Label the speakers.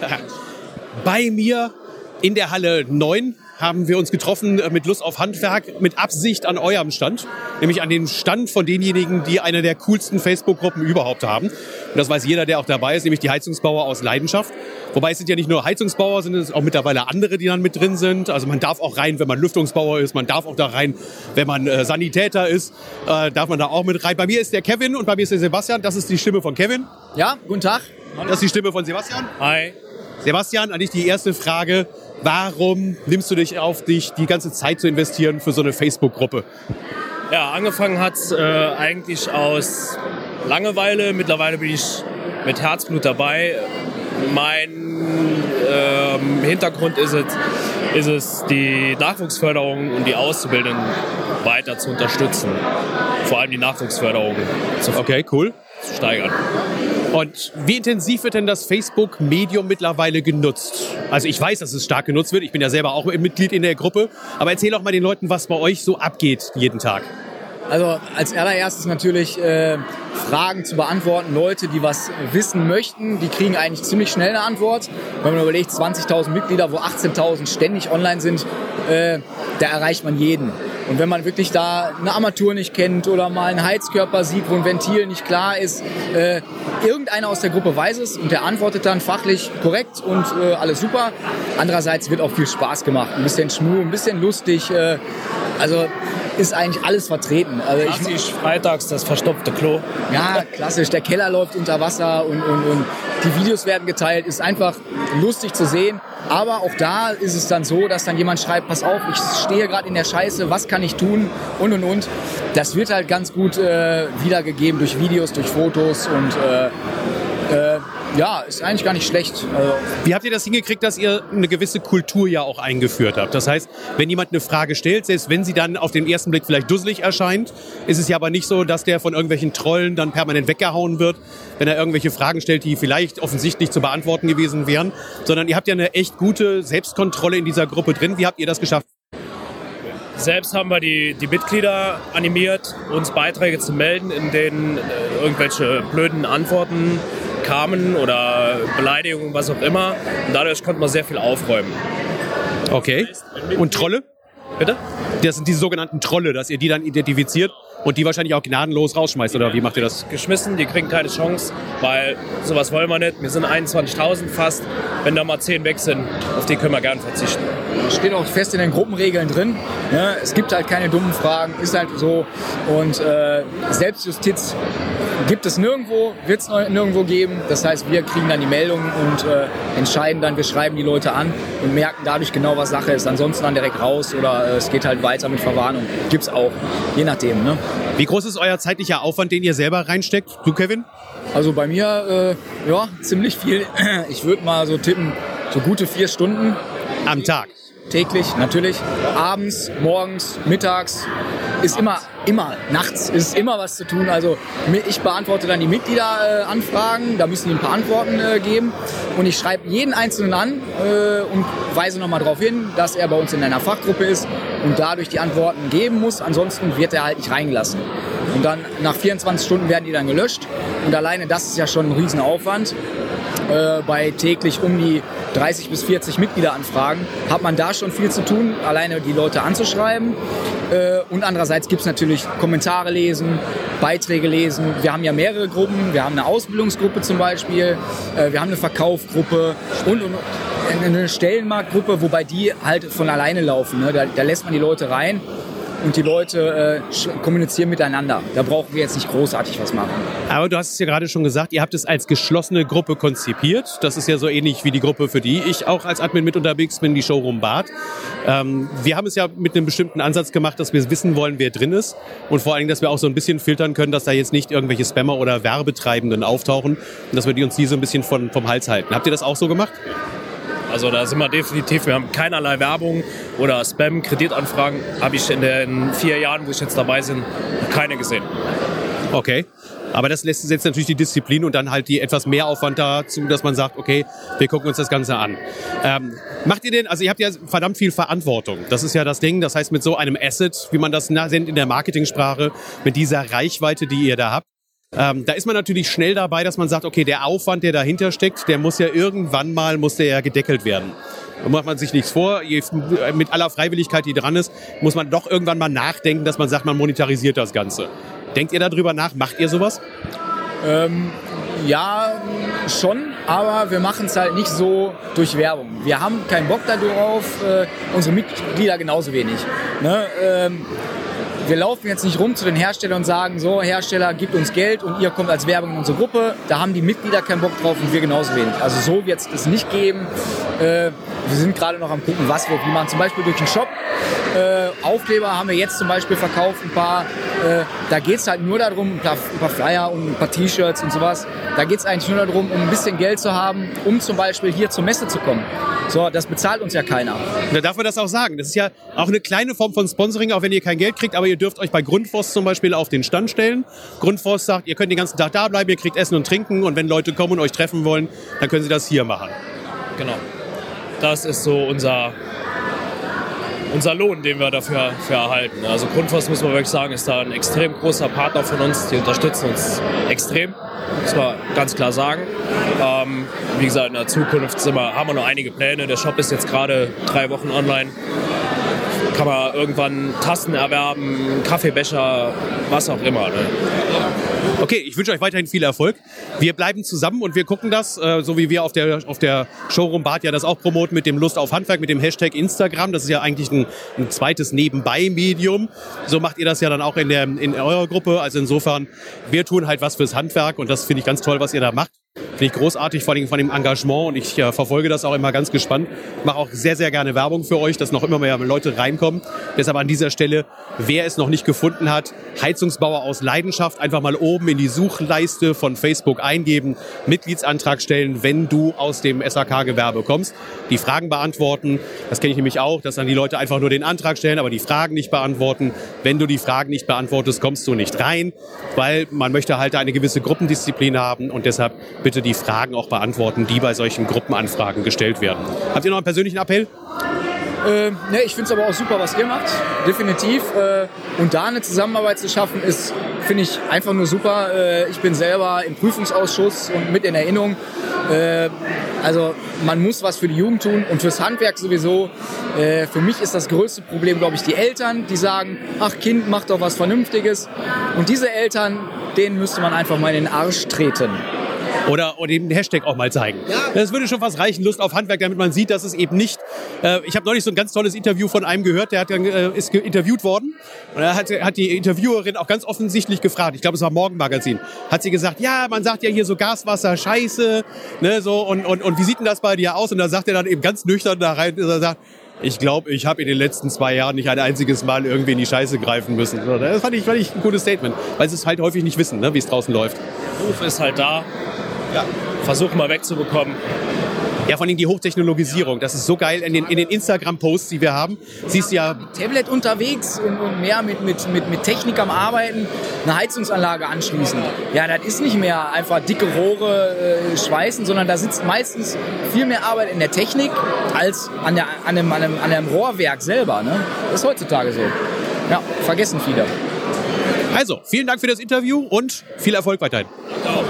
Speaker 1: Bei mir in der Halle 9 haben wir uns getroffen äh, mit Lust auf Handwerk, mit Absicht an eurem Stand, nämlich an dem Stand von denjenigen, die eine der coolsten Facebook-Gruppen überhaupt haben. Und das weiß jeder, der auch dabei ist, nämlich die Heizungsbauer aus Leidenschaft. Wobei es sind ja nicht nur Heizungsbauer, sondern es sind auch mittlerweile andere, die dann mit drin sind. Also man darf auch rein, wenn man Lüftungsbauer ist, man darf auch da rein, wenn man äh, Sanitäter ist, äh, darf man da auch mit rein. Bei mir ist der Kevin und bei mir ist der Sebastian. Das ist die Stimme von Kevin.
Speaker 2: Ja, guten Tag.
Speaker 1: Das ist die Stimme von Sebastian.
Speaker 3: Hi.
Speaker 1: Sebastian, an dich die erste Frage. Warum nimmst du dich auf dich, die ganze Zeit zu investieren für so eine Facebook-Gruppe?
Speaker 3: Ja, angefangen hat äh, eigentlich aus Langeweile. Mittlerweile bin ich mit Herzblut dabei. Mein ähm, Hintergrund ist es, ist es, die Nachwuchsförderung und die Auszubildenden weiter zu unterstützen. Vor allem die Nachwuchsförderung
Speaker 1: Okay, cool.
Speaker 3: Zu steigern.
Speaker 1: Und wie intensiv wird denn das Facebook-Medium mittlerweile genutzt? Also ich weiß, dass es stark genutzt wird. Ich bin ja selber auch Mitglied in der Gruppe. Aber erzähl auch mal den Leuten, was bei euch so abgeht jeden Tag.
Speaker 2: Also als allererstes natürlich äh, Fragen zu beantworten. Leute, die was wissen möchten, die kriegen eigentlich ziemlich schnell eine Antwort. Wenn man überlegt, 20.000 Mitglieder, wo 18.000 ständig online sind, äh, da erreicht man jeden. Und wenn man wirklich da eine Armatur nicht kennt oder mal einen Heizkörper sieht, wo ein Ventil nicht klar ist, äh, irgendeiner aus der Gruppe weiß es und der antwortet dann fachlich korrekt und äh, alles super. Andererseits wird auch viel Spaß gemacht. Ein bisschen Schmu, ein bisschen lustig. Äh, also ist eigentlich alles vertreten. Also ich,
Speaker 3: Klassisch freitags das verstopfte Klo.
Speaker 2: ja, klassisch. Der Keller läuft unter Wasser und, und, und die Videos werden geteilt. Ist einfach lustig zu sehen. Aber auch da ist es dann so, dass dann jemand schreibt, pass auf, ich stehe gerade in der Scheiße, was kann ich tun? Und, und, und. Das wird halt ganz gut äh, wiedergegeben durch Videos, durch Fotos und äh, äh, ja, ist eigentlich gar nicht schlecht. Also,
Speaker 1: Wie habt ihr das hingekriegt, dass ihr eine gewisse Kultur ja auch eingeführt habt? Das heißt, wenn jemand eine Frage stellt, selbst wenn sie dann auf den ersten Blick vielleicht dusselig erscheint, ist es ja aber nicht so, dass der von irgendwelchen Trollen dann permanent weggehauen wird, wenn er irgendwelche Fragen stellt, die vielleicht offensichtlich zu beantworten gewesen wären, sondern ihr habt ja eine echt gute Selbstkontrolle in dieser Gruppe drin. Wie habt ihr das geschafft?
Speaker 3: Selbst haben wir die, die Mitglieder animiert, uns Beiträge zu melden, in denen äh, irgendwelche blöden Antworten kamen oder Beleidigungen, was auch immer. Und dadurch konnte man sehr viel aufräumen.
Speaker 1: Okay. Und Trolle?
Speaker 3: Bitte?
Speaker 1: Das sind diese sogenannten Trolle, dass ihr die dann identifiziert und die wahrscheinlich auch gnadenlos rausschmeißt, oder wie macht ihr das?
Speaker 3: Geschmissen, die kriegen keine Chance, weil sowas wollen wir nicht. Wir sind 21.000 fast. Wenn da mal 10 weg sind, auf die können wir gern verzichten.
Speaker 2: Steht auch fest in den Gruppenregeln drin. Ne? Es gibt halt keine dummen Fragen, ist halt so. Und äh, Selbstjustiz gibt es nirgendwo, wird es nirgendwo geben. Das heißt, wir kriegen dann die Meldungen und äh, entscheiden dann, wir schreiben die Leute an und merken dadurch genau, was Sache ist. Ansonsten dann direkt raus oder äh, es geht halt weiter mit Verwarnung. Gibt's auch, je nachdem. Ne?
Speaker 1: Wie groß ist euer zeitlicher Aufwand, den ihr selber reinsteckt? Du, Kevin?
Speaker 2: Also bei mir, äh, ja, ziemlich viel. Ich würde mal so tippen, so gute vier Stunden
Speaker 1: Am Tag.
Speaker 2: Täglich, natürlich. Abends, morgens, mittags ist immer, immer, nachts ist immer was zu tun. Also ich beantworte dann die Mitgliederanfragen, da müssen die ein paar Antworten äh, geben. Und ich schreibe jeden Einzelnen an äh, und weise nochmal darauf hin, dass er bei uns in einer Fachgruppe ist und dadurch die Antworten geben muss. Ansonsten wird er halt nicht reingelassen. Und dann nach 24 Stunden werden die dann gelöscht. Und alleine das ist ja schon ein Riesenaufwand äh, bei täglich um die 30 bis 40 Mitgliederanfragen hat man da schon viel zu tun, alleine die Leute anzuschreiben. Äh, und andererseits gibt es natürlich Kommentare lesen, Beiträge lesen. Wir haben ja mehrere Gruppen. Wir haben eine Ausbildungsgruppe zum Beispiel, äh, wir haben eine Verkaufgruppe und, und eine Stellenmarktgruppe, wobei die halt von alleine laufen. Ne? Da, da lässt man die Leute rein und die Leute äh, kommunizieren miteinander. Da brauchen wir jetzt nicht großartig was machen.
Speaker 1: Aber du hast es ja gerade schon gesagt, ihr habt es als geschlossene Gruppe konzipiert. Das ist ja so ähnlich wie die Gruppe, für die ich auch als Admin mit unterwegs bin, die Showroom Bad. Ähm, wir haben es ja mit einem bestimmten Ansatz gemacht, dass wir wissen wollen, wer drin ist. Und vor Dingen, dass wir auch so ein bisschen filtern können, dass da jetzt nicht irgendwelche Spammer oder Werbetreibenden auftauchen und dass wir die uns die so ein bisschen von, vom Hals halten. Habt ihr das auch so gemacht?
Speaker 3: Also da sind wir definitiv, wir haben keinerlei Werbung oder Spam, Kreditanfragen habe ich in den vier Jahren, wo ich jetzt dabei bin, keine gesehen.
Speaker 1: Okay. Aber das lässt jetzt natürlich die Disziplin und dann halt die etwas mehr Aufwand dazu, dass man sagt, okay, wir gucken uns das Ganze an. Ähm, macht ihr denn, also ihr habt ja verdammt viel Verantwortung. Das ist ja das Ding. Das heißt, mit so einem Asset, wie man das nennt in der Marketingsprache, mit dieser Reichweite, die ihr da habt, Ähm, da ist man natürlich schnell dabei, dass man sagt, okay, der Aufwand, der dahinter steckt, der muss ja irgendwann mal, muss der ja gedeckelt werden. Da macht man sich nichts vor. Mit aller Freiwilligkeit, die dran ist, muss man doch irgendwann mal nachdenken, dass man sagt, man monetarisiert das Ganze. Denkt ihr darüber nach? Macht ihr sowas?
Speaker 2: Ähm, ja, schon, aber wir machen es halt nicht so durch Werbung. Wir haben keinen Bock darauf, äh, unsere Mitglieder genauso wenig. Ne? Ähm, wir laufen jetzt nicht rum zu den Herstellern und sagen, so Hersteller, gibt uns Geld und ihr kommt als Werbung in unsere Gruppe. Da haben die Mitglieder keinen Bock drauf und wir genauso wenig. Also so wird es das nicht geben. Äh, wir sind gerade noch am gucken, was wir wie machen. Zum Beispiel durch den Shop. Äh, Aufkleber haben wir jetzt zum Beispiel verkauft, ein paar. Äh, da geht es halt nur darum, ein paar, ein paar Flyer und ein paar T-Shirts und sowas. Da geht es eigentlich nur darum, um ein bisschen Geld zu haben, um zum Beispiel hier zur Messe zu kommen. So, das bezahlt uns ja keiner.
Speaker 1: Da darf man das auch sagen. Das ist ja auch eine kleine Form von Sponsoring, auch wenn ihr kein Geld kriegt, aber ihr dürft euch bei Grundfos zum Beispiel auf den Stand stellen. Grundfos sagt, ihr könnt den ganzen Tag da bleiben, ihr kriegt Essen und Trinken und wenn Leute kommen und euch treffen wollen, dann können sie das hier machen.
Speaker 3: Genau. Das ist so unser, unser Lohn, den wir dafür für erhalten. Also Grundfos, muss man wirklich sagen, ist da ein extrem großer Partner von uns. Die unterstützen uns extrem, muss man ganz klar sagen. Ähm, wie gesagt, in der Zukunft wir, haben wir noch einige Pläne. Der Shop ist jetzt gerade drei Wochen online kann man irgendwann Tassen erwerben, Kaffeebecher, was auch immer. Ne?
Speaker 1: Okay, ich wünsche euch weiterhin viel Erfolg. Wir bleiben zusammen und wir gucken das, äh, so wie wir auf der, auf der Showroom Bad ja das auch promoten mit dem Lust auf Handwerk, mit dem Hashtag Instagram. Das ist ja eigentlich ein, ein zweites Nebenbei-Medium. So macht ihr das ja dann auch in, der, in eurer Gruppe. Also insofern, wir tun halt was fürs Handwerk und das finde ich ganz toll, was ihr da macht. Finde ich großartig, vor allem von dem Engagement und ich äh, verfolge das auch immer ganz gespannt. Mache auch sehr, sehr gerne Werbung für euch, dass noch immer mehr Leute reinkommen. Deshalb an dieser Stelle, wer es noch nicht gefunden hat, Heizungsbauer aus Leidenschaft, einfach mal oben in die Suchleiste von Facebook eingeben, Mitgliedsantrag stellen, wenn du aus dem SAK-Gewerbe kommst. Die Fragen beantworten, das kenne ich nämlich auch, dass dann die Leute einfach nur den Antrag stellen, aber die Fragen nicht beantworten. Wenn du die Fragen nicht beantwortest, kommst du nicht rein, weil man möchte halt eine gewisse Gruppendisziplin haben und deshalb bitte die Fragen auch beantworten, die bei solchen Gruppenanfragen gestellt werden. Habt ihr noch einen persönlichen Appell?
Speaker 2: Äh, ne, ich finde es aber auch super, was ihr macht, definitiv. Äh, und da eine Zusammenarbeit zu schaffen, ist, finde ich, einfach nur super. Äh, ich bin selber im Prüfungsausschuss und mit in Erinnerung. Äh, also man muss was für die Jugend tun und fürs Handwerk sowieso. Äh, für mich ist das größte Problem, glaube ich, die Eltern, die sagen, ach Kind, mach doch was Vernünftiges. Und diese Eltern, denen müsste man einfach mal in den Arsch treten.
Speaker 1: Oder, oder den Hashtag auch mal zeigen. Ja. Das würde schon was reichen, Lust auf Handwerk, damit man sieht, dass es eben nicht. Äh, ich habe neulich so ein ganz tolles Interview von einem gehört, der hat, äh, ist interviewt worden. Und er hat, hat die Interviewerin auch ganz offensichtlich gefragt, ich glaube, es war Morgenmagazin, hat sie gesagt, ja, man sagt ja hier so Gaswasser, Scheiße, ne, so, und, und, und wie sieht denn das bei dir aus? Und da sagt er dann eben ganz nüchtern da rein, dass er sagt, ich glaube, ich habe in den letzten zwei Jahren nicht ein einziges Mal irgendwie in die Scheiße greifen müssen. Das fand ich, fand ich ein gutes Statement, weil sie es halt häufig nicht wissen, ne, wie es draußen läuft.
Speaker 3: Der Ruf ist halt da, ja. versuchen mal wegzubekommen.
Speaker 1: Ja, vor allem die Hochtechnologisierung. Das ist so geil in den, in den Instagram-Posts, die wir haben. Siehst du ja.
Speaker 2: Tablet unterwegs und, und mehr mit, mit, mit, mit Technik am Arbeiten, eine Heizungsanlage anschließen. Ja, das ist nicht mehr einfach dicke Rohre äh, schweißen, sondern da sitzt meistens viel mehr Arbeit in der Technik als an, der, an, einem, an, einem, an einem Rohrwerk selber. Ne? Das ist heutzutage so. Ja, vergessen viele.
Speaker 1: Also, vielen Dank für das Interview und viel Erfolg weiterhin. Ciao.